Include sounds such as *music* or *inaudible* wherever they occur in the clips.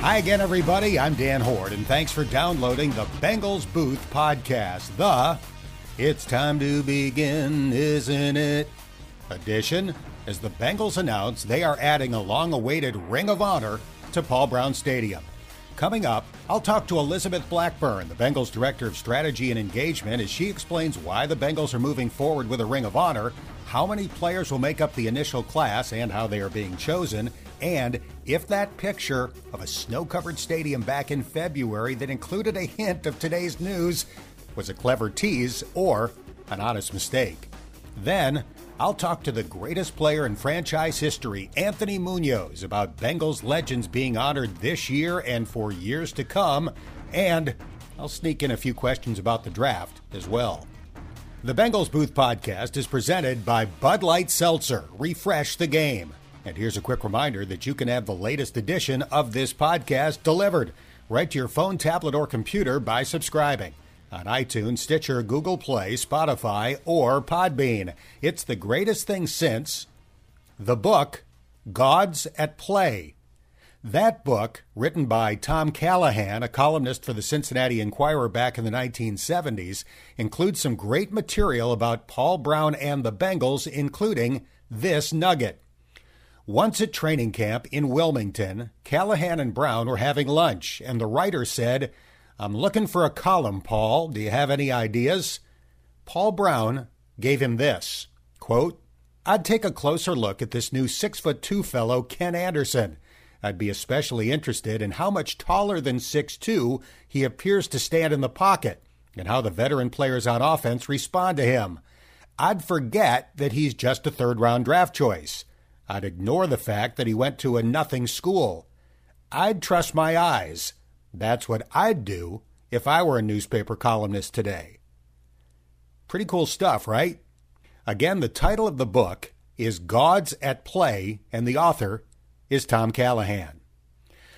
Hi again, everybody. I'm Dan Hoard, and thanks for downloading the Bengals Booth podcast, the It's Time to Begin, Isn't It? edition, as the Bengals announce they are adding a long awaited Ring of Honor to Paul Brown Stadium. Coming up, I'll talk to Elizabeth Blackburn, the Bengals Director of Strategy and Engagement, as she explains why the Bengals are moving forward with a Ring of Honor, how many players will make up the initial class and how they are being chosen, and if that picture of a snow covered stadium back in February that included a hint of today's news was a clever tease or an honest mistake. Then, I'll talk to the greatest player in franchise history, Anthony Munoz, about Bengals legends being honored this year and for years to come, and I'll sneak in a few questions about the draft as well. The Bengals Booth podcast is presented by Bud Light Seltzer. Refresh the game. And here's a quick reminder that you can have the latest edition of this podcast delivered right to your phone, tablet, or computer by subscribing on iTunes, Stitcher, Google Play, Spotify, or Podbean. It's the greatest thing since the book Gods at Play. That book, written by Tom Callahan, a columnist for the Cincinnati Enquirer back in the 1970s, includes some great material about Paul Brown and the Bengals, including this nugget. Once at training camp in Wilmington, Callahan and Brown were having lunch, and the writer said, I'm looking for a column, Paul. Do you have any ideas? Paul Brown gave him this quote, I'd take a closer look at this new six foot two fellow, Ken Anderson. I'd be especially interested in how much taller than six two he appears to stand in the pocket and how the veteran players on offense respond to him. I'd forget that he's just a third round draft choice. I'd ignore the fact that he went to a nothing school. I'd trust my eyes. That's what I'd do if I were a newspaper columnist today. Pretty cool stuff, right? Again, the title of the book is Gods at Play, and the author is Tom Callahan.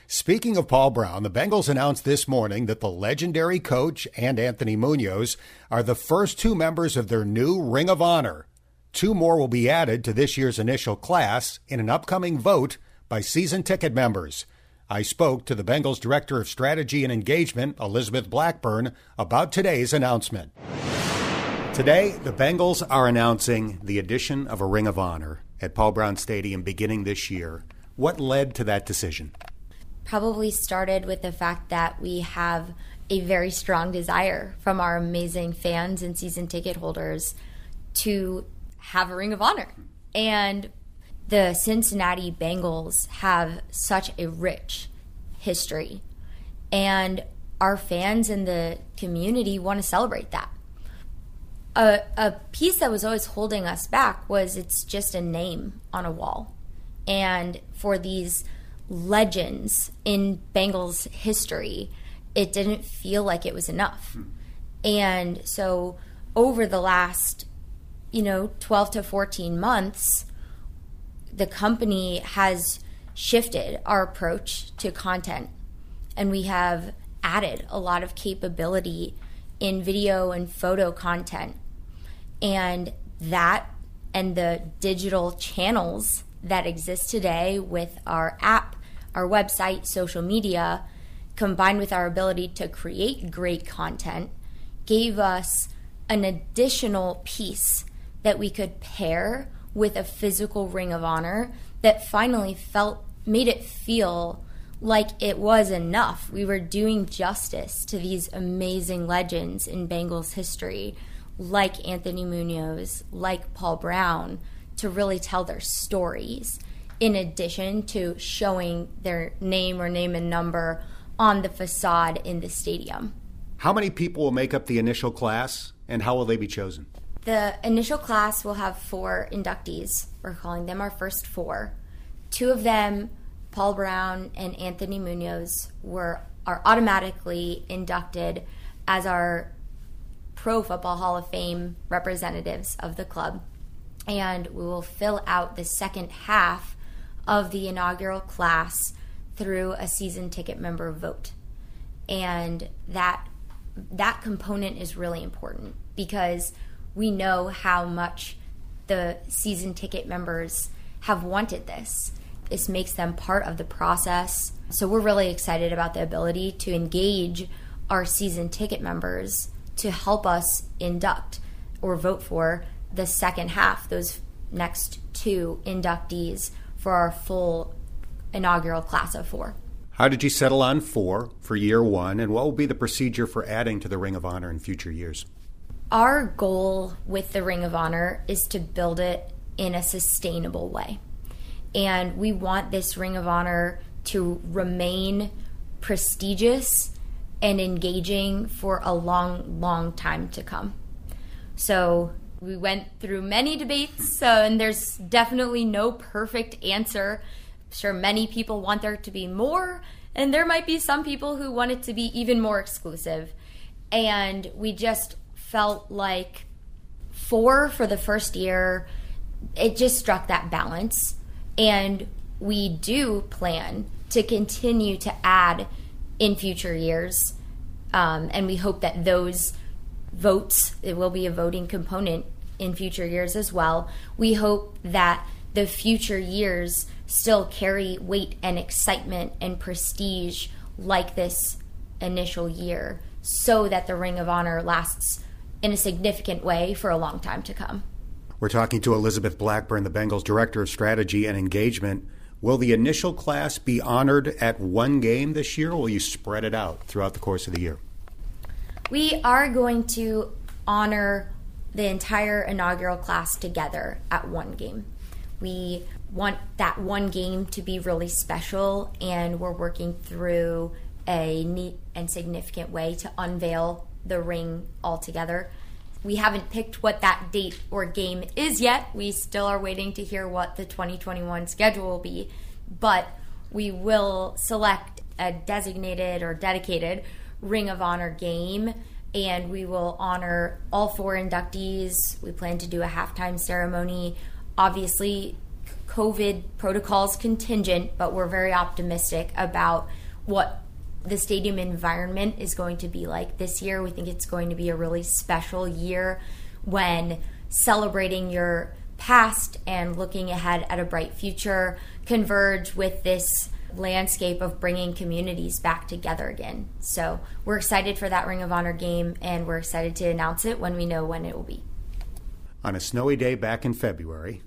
Speaking of Paul Brown, the Bengals announced this morning that the legendary coach and Anthony Munoz are the first two members of their new Ring of Honor Two more will be added to this year's initial class in an upcoming vote by season ticket members. I spoke to the Bengals Director of Strategy and Engagement, Elizabeth Blackburn, about today's announcement. Today, the Bengals are announcing the addition of a Ring of Honor at Paul Brown Stadium beginning this year. What led to that decision? Probably started with the fact that we have a very strong desire from our amazing fans and season ticket holders to have a ring of honor. And the Cincinnati Bengals have such a rich history. And our fans and the community want to celebrate that. A, a piece that was always holding us back was it's just a name on a wall. And for these legends in Bengals history, it didn't feel like it was enough. Hmm. And so over the last you know 12 to 14 months the company has shifted our approach to content. And we have added a lot of capability in video and photo content. And that and the digital channels that exist today with our app our website social media combined with our ability to create great content gave us an additional piece that we could pair with a physical ring of honor that finally felt made it feel like it was enough. We were doing justice to these amazing legends in Bengals history, like Anthony Munoz, like Paul Brown, to really tell their stories, in addition to showing their name or name and number on the facade in the stadium. How many people will make up the initial class, and how will they be chosen? The initial class will have four inductees. We're calling them our first four. Two of them, Paul Brown and Anthony Munoz, were are automatically inducted as our Pro Football Hall of Fame representatives of the club. And we will fill out the second half of the inaugural class through a season ticket member vote. And that that component is really important because we know how much the season ticket members have wanted this. This makes them part of the process. So we're really excited about the ability to engage our season ticket members to help us induct or vote for the second half, those next two inductees for our full inaugural class of four. How did you settle on four for year one, and what will be the procedure for adding to the Ring of Honor in future years? Our goal with the Ring of Honor is to build it in a sustainable way. And we want this Ring of Honor to remain prestigious and engaging for a long, long time to come. So we went through many debates, uh, and there's definitely no perfect answer. I'm sure many people want there to be more, and there might be some people who want it to be even more exclusive. And we just felt like four for the first year, it just struck that balance. And we do plan to continue to add in future years. Um, and we hope that those votes, it will be a voting component in future years as well. We hope that the future years still carry weight and excitement and prestige like this initial year so that the Ring of Honor lasts in a significant way for a long time to come. We're talking to Elizabeth Blackburn, the Bengals Director of Strategy and Engagement. Will the initial class be honored at one game this year, or will you spread it out throughout the course of the year? We are going to honor the entire inaugural class together at one game. We want that one game to be really special, and we're working through a neat and significant way to unveil the ring altogether. We haven't picked what that date or game is yet. We still are waiting to hear what the 2021 schedule will be, but we will select a designated or dedicated Ring of Honor game and we will honor all four inductees. We plan to do a halftime ceremony. Obviously, COVID protocols contingent, but we're very optimistic about what the stadium environment is going to be like this year. We think it's going to be a really special year when celebrating your past and looking ahead at a bright future converge with this landscape of bringing communities back together again. So we're excited for that Ring of Honor game, and we're excited to announce it when we know when it will be. On a snowy day back in February,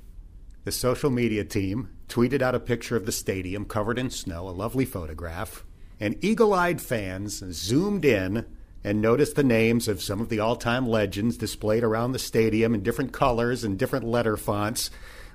the social media team tweeted out a picture of the stadium covered in snow, a lovely photograph, and eagle eyed fans zoomed in and noticed the names of some of the all time legends displayed around the stadium in different colors and different letter fonts.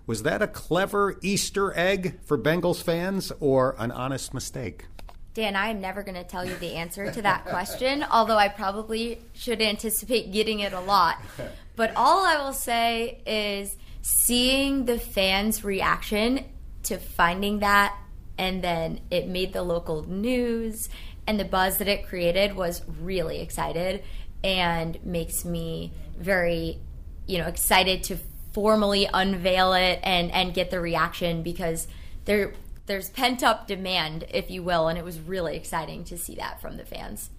Was that a clever Easter egg for Bengals fans or an honest mistake? Dan, I am never going to tell you the answer to that question, although I probably should anticipate getting it a lot. *laughs* But all I will say is seeing the fans' reaction to finding that, and then it made the local news, and the buzz that it created was really excited and makes me very, you know, excited to formally unveil it and and get the reaction because there there's pent up demand, if you will, and it was really exciting to see that from the fans.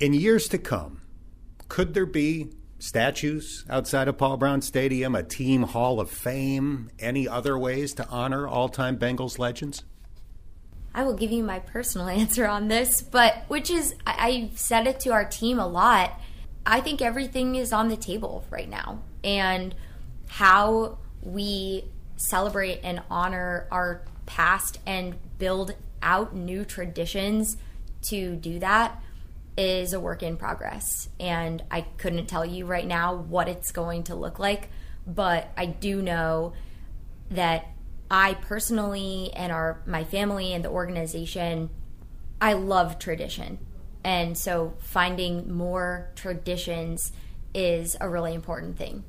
In years to come, could there be statues outside of Paul Brown Stadium, a team hall of fame, any other ways to honor all time Bengals legends? I will give you my personal *laughs* answer on this, but which is, I, I've said it to our team a lot. I think everything is on the table right now. And how we celebrate and honor our past and build out new traditions to do that is a work in progress. And I couldn't tell you right now what it's going to look like, but I do know that I personally and our my family and the organization I love tradition. And so finding more traditions is a really important thing.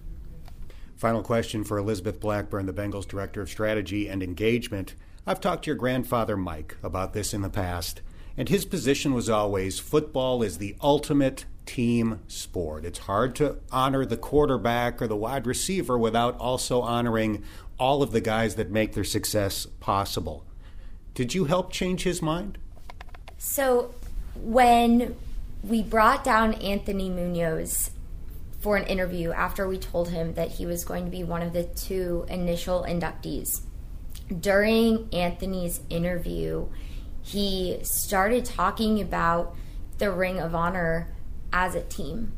Final question for Elizabeth Blackburn, the Bengals Director of Strategy and Engagement. I've talked to your grandfather, Mike, about this in the past, and his position was always football is the ultimate team sport. It's hard to honor the quarterback or the wide receiver without also honoring all of the guys that make their success possible. Did you help change his mind? So, when we brought down Anthony Munoz for an interview after we told him that he was going to be one of the two initial inductees. during Anthony's interview, he started talking about the Ring of Honor as a team.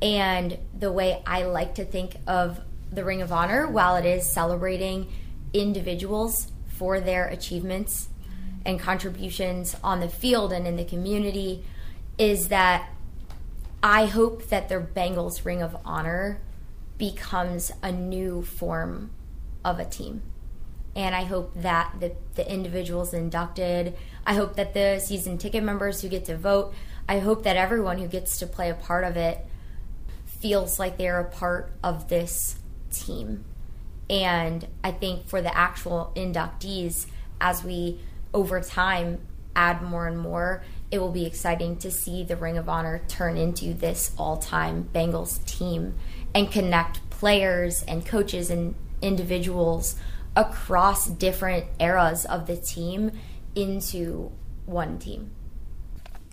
And the way I like to think of the Ring of Honor, while it is celebrating individuals for their achievements and contributions on the field and in the community, is that I hope that the Bengals Ring of Honor becomes a new form of a team. And I hope that the, the individuals inducted, I hope that the season ticket members who get to vote, I hope that everyone who gets to play a part of it feels like they're a part of this team. And I think for the actual inductees, as we over time add more and more, it will be exciting to see the Ring of Honor turn into this all time Bengals team and connect players and coaches and individuals across different eras of the team into one team.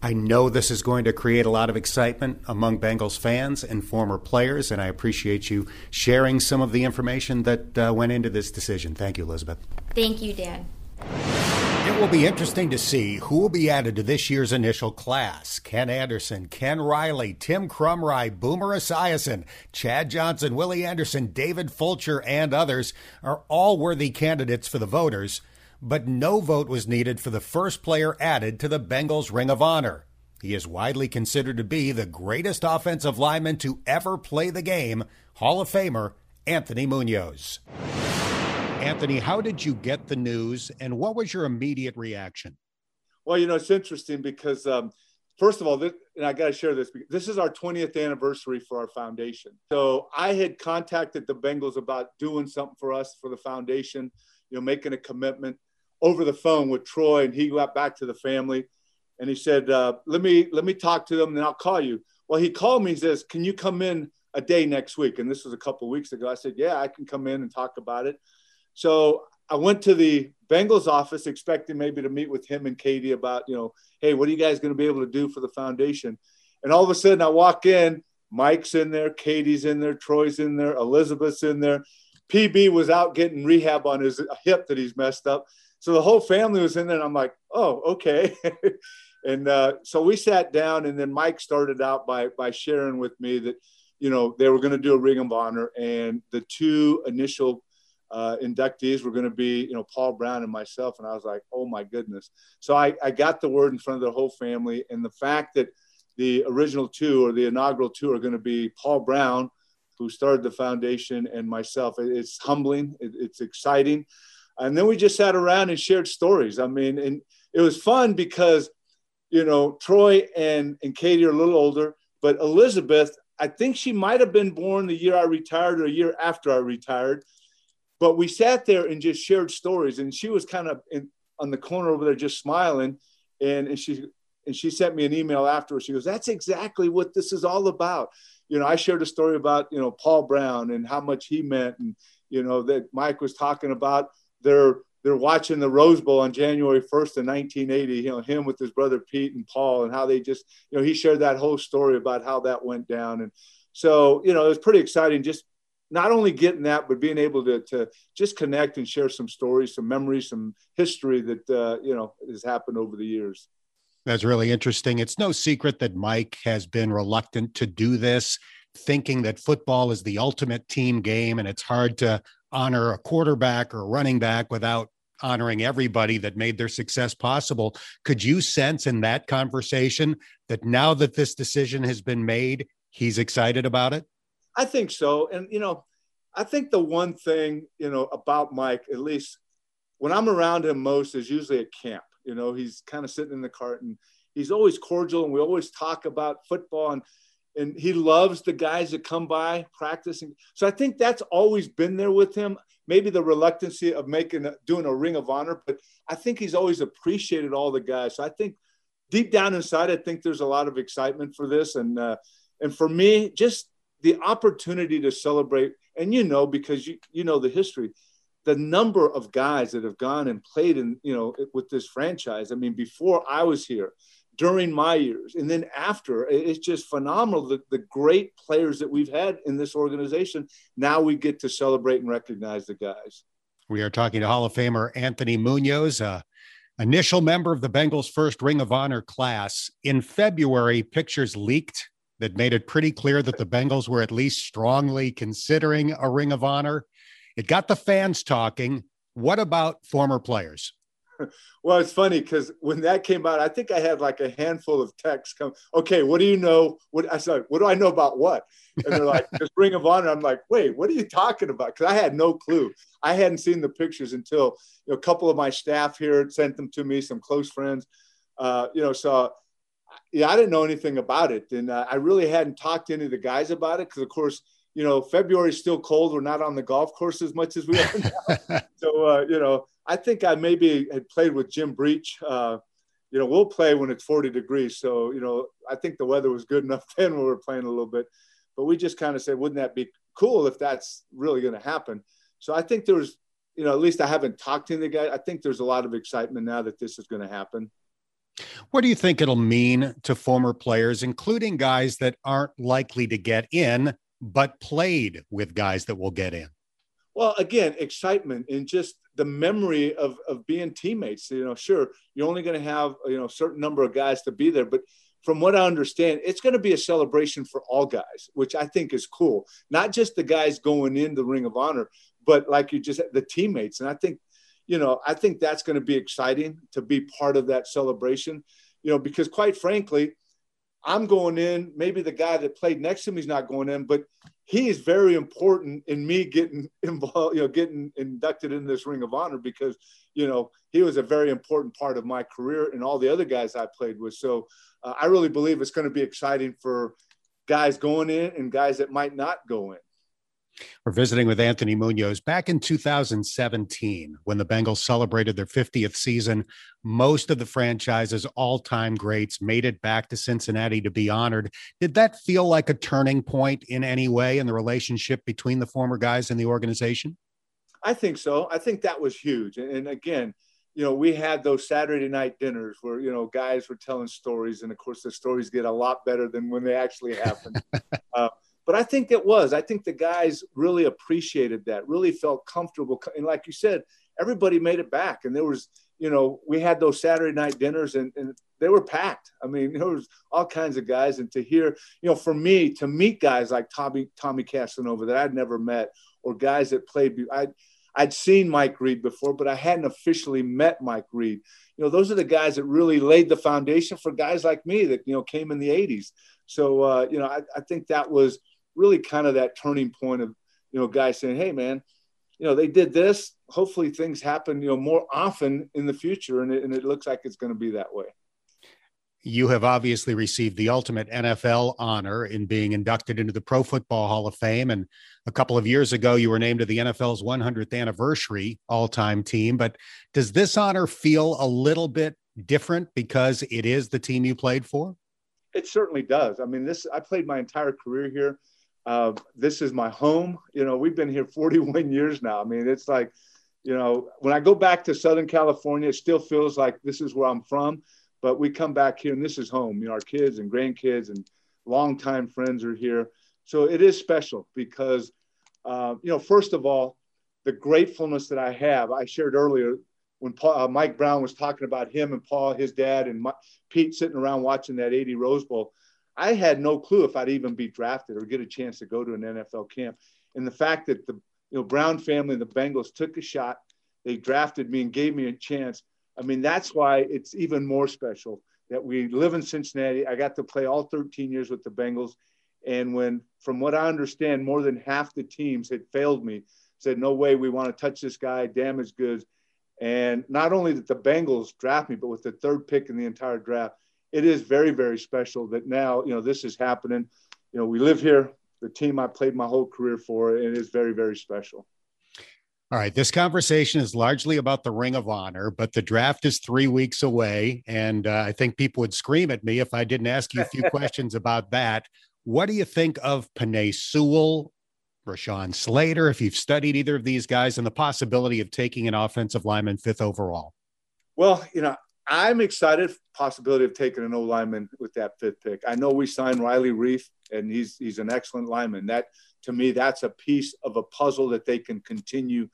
I know this is going to create a lot of excitement among Bengals fans and former players, and I appreciate you sharing some of the information that uh, went into this decision. Thank you, Elizabeth. Thank you, Dan. It will be interesting to see who will be added to this year's initial class. Ken Anderson, Ken Riley, Tim Krumrie, Boomer Esiason, Chad Johnson, Willie Anderson, David Fulcher, and others are all worthy candidates for the voters but no vote was needed for the first player added to the Bengals Ring of Honor. He is widely considered to be the greatest offensive lineman to ever play the game, Hall of Famer Anthony Munoz. Anthony, how did you get the news and what was your immediate reaction? Well, you know, it's interesting because, um, first of all, this, and I got to share this, this is our 20th anniversary for our foundation. So I had contacted the Bengals about doing something for us for the foundation, you know, making a commitment over the phone with Troy, and he got back to the family, and he said, uh, "Let me let me talk to them, and I'll call you." Well, he called me. He says, "Can you come in a day next week?" And this was a couple weeks ago. I said, "Yeah, I can come in and talk about it." So I went to the Bengals office, expecting maybe to meet with him and Katie about, you know, hey, what are you guys going to be able to do for the foundation? And all of a sudden, I walk in. Mike's in there, Katie's in there, Troy's in there, Elizabeth's in there. PB was out getting rehab on his hip that he's messed up. So the whole family was in there, and I'm like, oh, okay. *laughs* and uh, so we sat down, and then Mike started out by by sharing with me that, you know, they were going to do a Ring of Honor, and the two initial uh, inductees were going to be, you know, Paul Brown and myself. And I was like, oh my goodness. So I, I got the word in front of the whole family, and the fact that the original two or the inaugural two are going to be Paul Brown, who started the foundation, and myself. It's humbling. It's exciting and then we just sat around and shared stories. I mean, and it was fun because, you know, Troy and, and Katie are a little older, but Elizabeth, I think she might have been born the year I retired or a year after I retired. But we sat there and just shared stories, and she was kind of in, on the corner over there just smiling. And, and she and she sent me an email afterwards. She goes, "That's exactly what this is all about." You know, I shared a story about you know Paul Brown and how much he meant, and you know that Mike was talking about they're they're watching the Rose Bowl on January 1st in 1980. You know him with his brother Pete and Paul, and how they just you know he shared that whole story about how that went down, and so you know it was pretty exciting. Just not only getting that, but being able to to just connect and share some stories, some memories, some history that uh, you know has happened over the years. That's really interesting. It's no secret that Mike has been reluctant to do this, thinking that football is the ultimate team game and it's hard to honor a quarterback or running back without honoring everybody that made their success possible. Could you sense in that conversation that now that this decision has been made, he's excited about it? I think so. And, you know, I think the one thing, you know, about Mike, at least when I'm around him most, is usually at camp. You know, he's kind of sitting in the cart and he's always cordial and we always talk about football. And and he loves the guys that come by practicing. So I think that's always been there with him. Maybe the reluctancy of making doing a ring of honor, but I think he's always appreciated all the guys. So I think deep down inside, I think there's a lot of excitement for this, and uh, and for me, just the opportunity to celebrate. And you know, because you you know the history, the number of guys that have gone and played in you know with this franchise. I mean, before I was here, during my years and then after it's just phenomenal the, the great players that we've had in this organization now we get to celebrate and recognize the guys We are talking to Hall of Famer Anthony Munoz, uh, initial member of the Bengals' first Ring of Honor class. In February, pictures leaked that made it pretty clear that the Bengals were at least strongly considering a Ring of Honor. It got the fans talking. What about former players? *laughs* well, it's funny because when that came out, I think I had like a handful of texts come. Okay, what do you know? What I said, what do I know about what? And they're like, *laughs* just Ring of Honor. I'm like, wait, what are you talking about? Because I had no clue. I hadn't seen the pictures until you know, a couple of my staff here sent them to me, some close friends. Uh, you know, so yeah, I didn't know anything about it, and uh, I really hadn't talked to any of the guys about it because, of course, you know, February is still cold. We're not on the golf course as much as we are now. *laughs* so, uh, you know, I think I maybe had played with Jim Breech. Uh, you know, we'll play when it's 40 degrees. So, you know, I think the weather was good enough *laughs* then when we were playing a little bit. But we just kind of said, wouldn't that be cool if that's really going to happen? So I think there was, you know, at least I haven't talked to the guy. I think there's a lot of excitement now that this is going to happen. What do you think it'll mean to former players, including guys that aren't likely to get in, but played with guys that will get in? Well, again, excitement and just the memory of, of being teammates. You know, sure, you're only going to have, you know, a certain number of guys to be there, but from what I understand, it's going to be a celebration for all guys, which I think is cool. Not just the guys going in the Ring of Honor, but like you just the teammates. And I think, you know, I think that's going to be exciting to be part of that celebration, you know, because quite frankly, I'm going in. Maybe the guy that played next to me is not going in, but he is very important in me getting *laughs* involved, you know, getting inducted in this Ring of Honor because, you know, he was a very important part of my career and all the other guys I played with. So uh, I really believe it's going to be exciting for guys going in and guys that might not go in. We're visiting with Anthony Munoz. Back in 2017, when the Bengals celebrated their 50th season, most of the franchise's all time greats made it back to Cincinnati to be honored. Did that feel like a turning point in any way in the relationship between the former guys and the organization? I think so. I think that was huge. And again, you know, we had those Saturday night dinners where, you know, guys were telling stories. And of course, the stories get a lot better than when they actually happen. *laughs* uh, but I think it was. I think the guys really appreciated that, really felt comfortable. And like you said, everybody made it back. And there was, you know, we had those Saturday night dinners and, and they were packed. I mean, *laughs* there was all kinds of guys. And to hear, you know, for me to meet guys like Tommy, Tommy Casanova that I'd never met or guys that played, I'd, I'd seen Mike Reid before, but I hadn't officially met Mike Reid. You know, those are the guys that really laid the foundation for guys like me that, you know, came in the 80s. So, uh, you know, I, I think that was – really kind of that turning point of, you know, guys saying, hey, man, you know, they did this. Hopefully things happen, you know, more often in the future. And it, and it looks like it's going to be that way. You have obviously received the ultimate NFL honor in being inducted into the Pro Football Hall of Fame. And a couple of years ago, you were named to the NFL's 100th anniversary all time team. But does this honor feel a little bit different because it is the team you played for? It certainly does. I mean, this, I played my entire career here. Uh, this is my home. You know, we've been here *laughs* 41 years now. I mean, it's like, you know, when I go back to Southern California, it still feels like this is where I'm from. But we come back here and this is home. You know, our kids and grandkids and longtime friends are here. So it is special because, uh, you know, first of all, the gratefulness that I have, I shared earlier when Paul, uh, Mike Brown was talking about him and Paul, his dad, and my, Pete sitting around watching that 80 Rose Bowl. I had no clue if I'd even be drafted or get a chance to go to an NFL camp. And the fact that the you know Brown family and the Bengals took a shot, they drafted me and gave me a chance. I mean, that's why it's even more special that we live in Cincinnati. I got to play all 13 years with the Bengals. And when, from what I understand, more than half the teams had failed me, said, no way, we want to touch this guy, damaged goods. And not only did the Bengals draft me, but with the third pick in the entire draft, it is very, very special that now, you know, this is happening. You know, we live here, the team I played my whole career for, and it is very, very special. All right. This conversation is largely about the Ring of Honor, but the draft is three weeks away. And uh, I think people would scream at me if I didn't ask you a few *laughs* questions about that. What do you think of Penei Sewell, Rashawn Slater, if you've studied either of these guys, and the possibility of taking an offensive lineman fifth overall? Well, you know, I'm excited possibility of taking an O lineman with that fifth pick. I know we signed Riley Reiff, and he's he's an excellent lineman. That to me, that's a piece of a puzzle that they can continue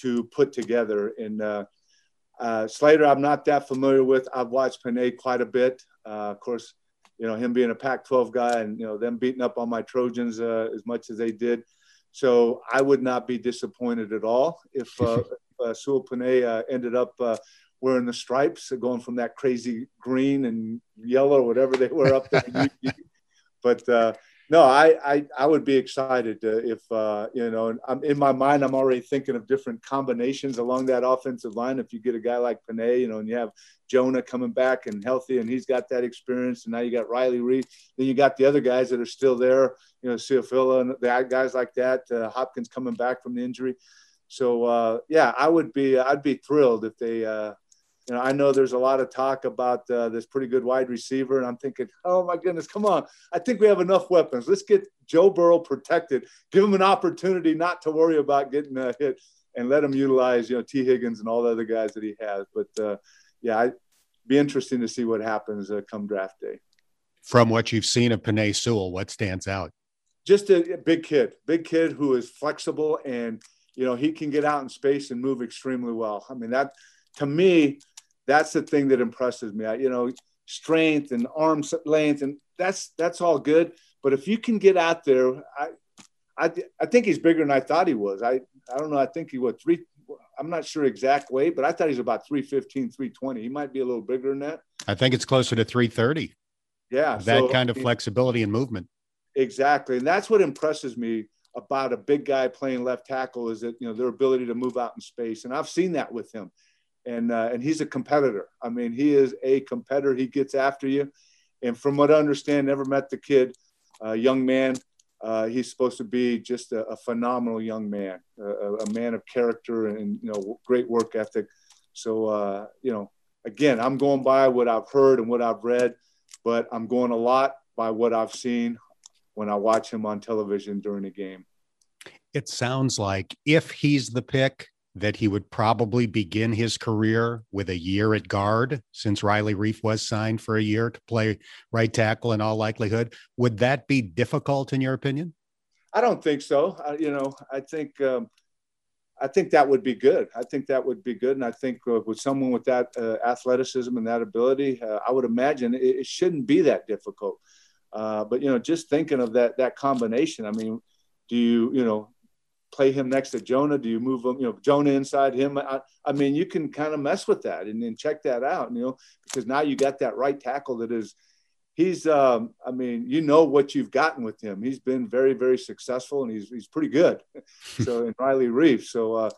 to put together. And uh, uh, Slater, I'm not that familiar with. I've watched Penei quite a bit. Uh, of course, you know him being a Pac-12 guy, and you know them beating up on my Trojans uh, as much as they did. So I would not be disappointed at all if uh, *laughs* uh, Sewell Penei ended up wearing the stripes, going from that crazy green and yellow, whatever they were up there. *laughs* but uh, no, I, I, I would be excited if uh, you know. I'm in my mind. I'm already thinking of different combinations along that offensive line. If you get a guy like Penei, you know, and you have Jonah coming back and healthy, and he's got that experience, and now you got Riley Reiff. Then you got the other guys that are still there. You know, Su'a-Filo and the guys like that. Uh, Hopkins coming back from the injury. So uh, yeah, I would be I'd be thrilled if they uh, you know, I know there's a lot of talk about uh, this pretty good wide receiver, and I'm thinking, oh my goodness, come on! I think we have enough weapons. Let's get Joe Burrow protected, give him an opportunity not to worry about getting a hit, and let him utilize, you know, Tee Higgins and all the other guys that he has. But uh, yeah, I'd be interesting to see what happens uh, come draft day. From what you've seen of Penei Sewell, what stands out? Just a, a big kid, big kid who is flexible and you know he can get out in space and move extremely well. I mean that to me that's the thing that impresses me. I, you know, strength and arm length, and that's that's all good. But if you can get out there, I, I, I think he's bigger than I thought he was. I, I don't know. I think he was three. I'm not sure exact weight, but I thought he's about 315, 320. He might be a little bigger than that. I think it's closer to 330. Yeah. That so, kind of flexibility and movement. Exactly. And that's what impresses me about a big guy playing left tackle is that, you know, their ability to move out in space. And I've seen that with him and uh, and he's a competitor. I mean, he is a competitor. He gets after you, and from what I understand, never met the kid, uh, young man. Uh, he's supposed to be just a, a phenomenal young man, a, a, man of character and you know great work ethic. So uh, you know, again, I'm going by what I've heard and what I've read, but I'm going a lot by what I've seen when I watch him on television during a game. It sounds like if he's the pick, that he would probably begin his career with a year at guard since Riley Reiff was signed for a year to play right tackle in all likelihood. Would that be difficult in your opinion? I don't think so. I, you know, I think um, I think that would be good. I think that would be good, and I think uh, with someone with that uh, athleticism and that ability, uh, I would imagine it, it, shouldn't be that difficult. Uh, but you know, just thinking of that that combination, I mean, do you you know play him next to Jonah? Do you move him, you know, Jonah inside him? I, I mean, you can kind of mess with that and then check that out, you know, because now you got that right tackle that is, he's, um, I mean, you know what you've gotten with him. He's been very, very successful and he's, he's pretty good. *laughs* so, in Riley Reiff. So, uh,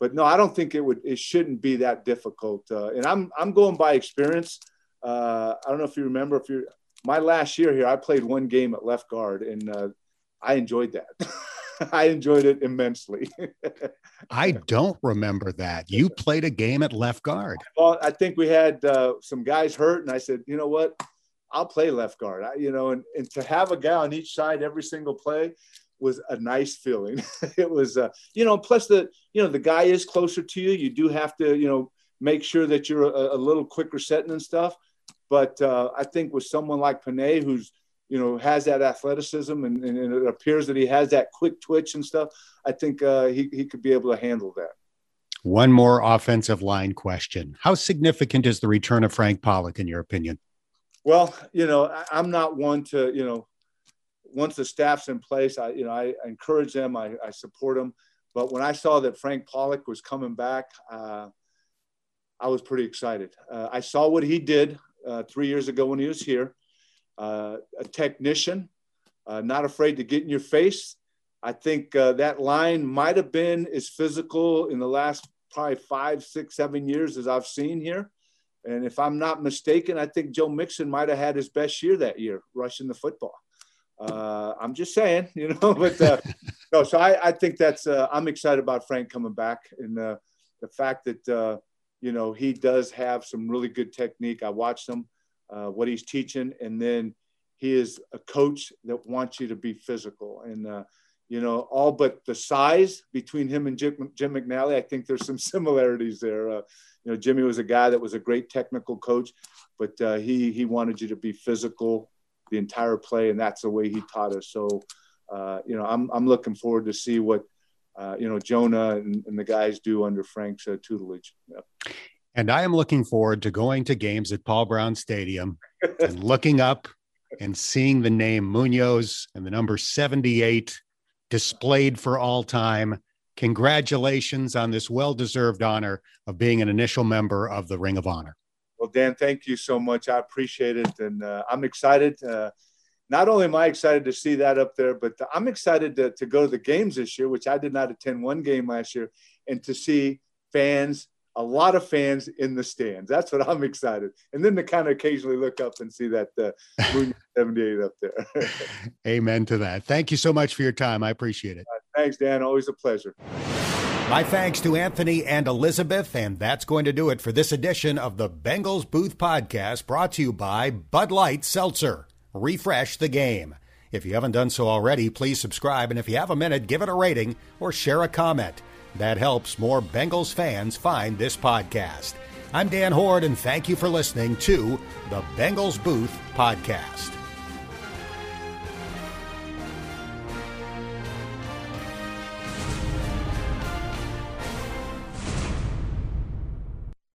but no, I don't think it would, it shouldn't be that difficult. Uh, and I'm, I'm going by experience. Uh, I don't know if you remember if you're, my last year here, I played one game at left guard and uh, I enjoyed that. *laughs* *laughs* I enjoyed it immensely. *laughs* I don't remember that. You played a game at left guard. Well, I think we had uh, some guys hurt, and I said, you know what? I'll play left guard. I, you know, and, and to have a guy on each side every single play was a nice feeling. *laughs* it was, uh, you know, plus the, you know, the guy is closer to you. You do have to, you know, make sure that you're a, a little quicker setting and stuff. But uh, I think with someone like Penei, who's you know, has that athleticism and, and, it appears that he has that quick twitch and stuff, I think uh, he, he could be able to handle that. One more offensive line question. How significant is the return of Frank Pollack, in your opinion? Well, you know, I, am not one to, you know, once the staff's in place, I, you know, I, encourage them, I, I, support them. But when I saw that Frank Pollack was coming back, uh, I was pretty excited. Uh, I saw what he did uh, three years ago when he was here uh, a technician, uh, not afraid to get in your face. I think uh, that line might have been as physical in the last probably five, six, seven years as I've seen here. And if I'm not mistaken, I think Joe Mixon might have had his best year that year rushing the football. Uh, I'm just saying, *laughs* you know, but uh, *laughs* no, so I, I think that's, uh, I'm excited about Frank coming back and uh, the fact that, uh, you know, he does have some really good technique. I watched him uh, what he's teaching, and then he is a coach that wants you to be physical. And uh, you know, all but the size between him and Jim, Jim McNally, I think there's some *laughs* similarities there. Uh, you know, Jimmy was a guy that was a great technical coach, but uh, he he wanted you to be physical the entire play, and that's the way he taught us. So, uh, you know, I'm I'm looking forward to see what uh, you know Jonah and, and, the guys do under Frank's uh, tutelage. And I am looking forward to going to games at Paul Brown Stadium and *laughs* looking up and seeing the name Munoz and the number 78 displayed for all time. Congratulations on this well deserved honor of being an initial member of the Ring of Honor. Well, Dan, thank you so much. I appreciate it. And uh, I'm excited. Uh, not only am I excited to see that up there, but I'm excited to, to go to the games this year, which I did not attend one game last year, and to see fans, a lot of fans in the stands. That's what I'm excited. And then to kind of occasionally look up and see that uh, Moon *laughs* 78 up there. *laughs* Amen to that. Thank you so much for your time. I appreciate it. Uh, thanks, Dan. Always a pleasure. My thanks to Anthony and Elizabeth, and that's going to do it for this edition of the Bengals Booth Podcast brought to you by Bud Light Seltzer refresh the game. If you haven't done so already, please subscribe, and if you have a minute, give it a rating or share a comment. That helps more Bengals fans find this podcast. I'm Dan Hoard, and thank you for listening to the Bengals Booth Podcast.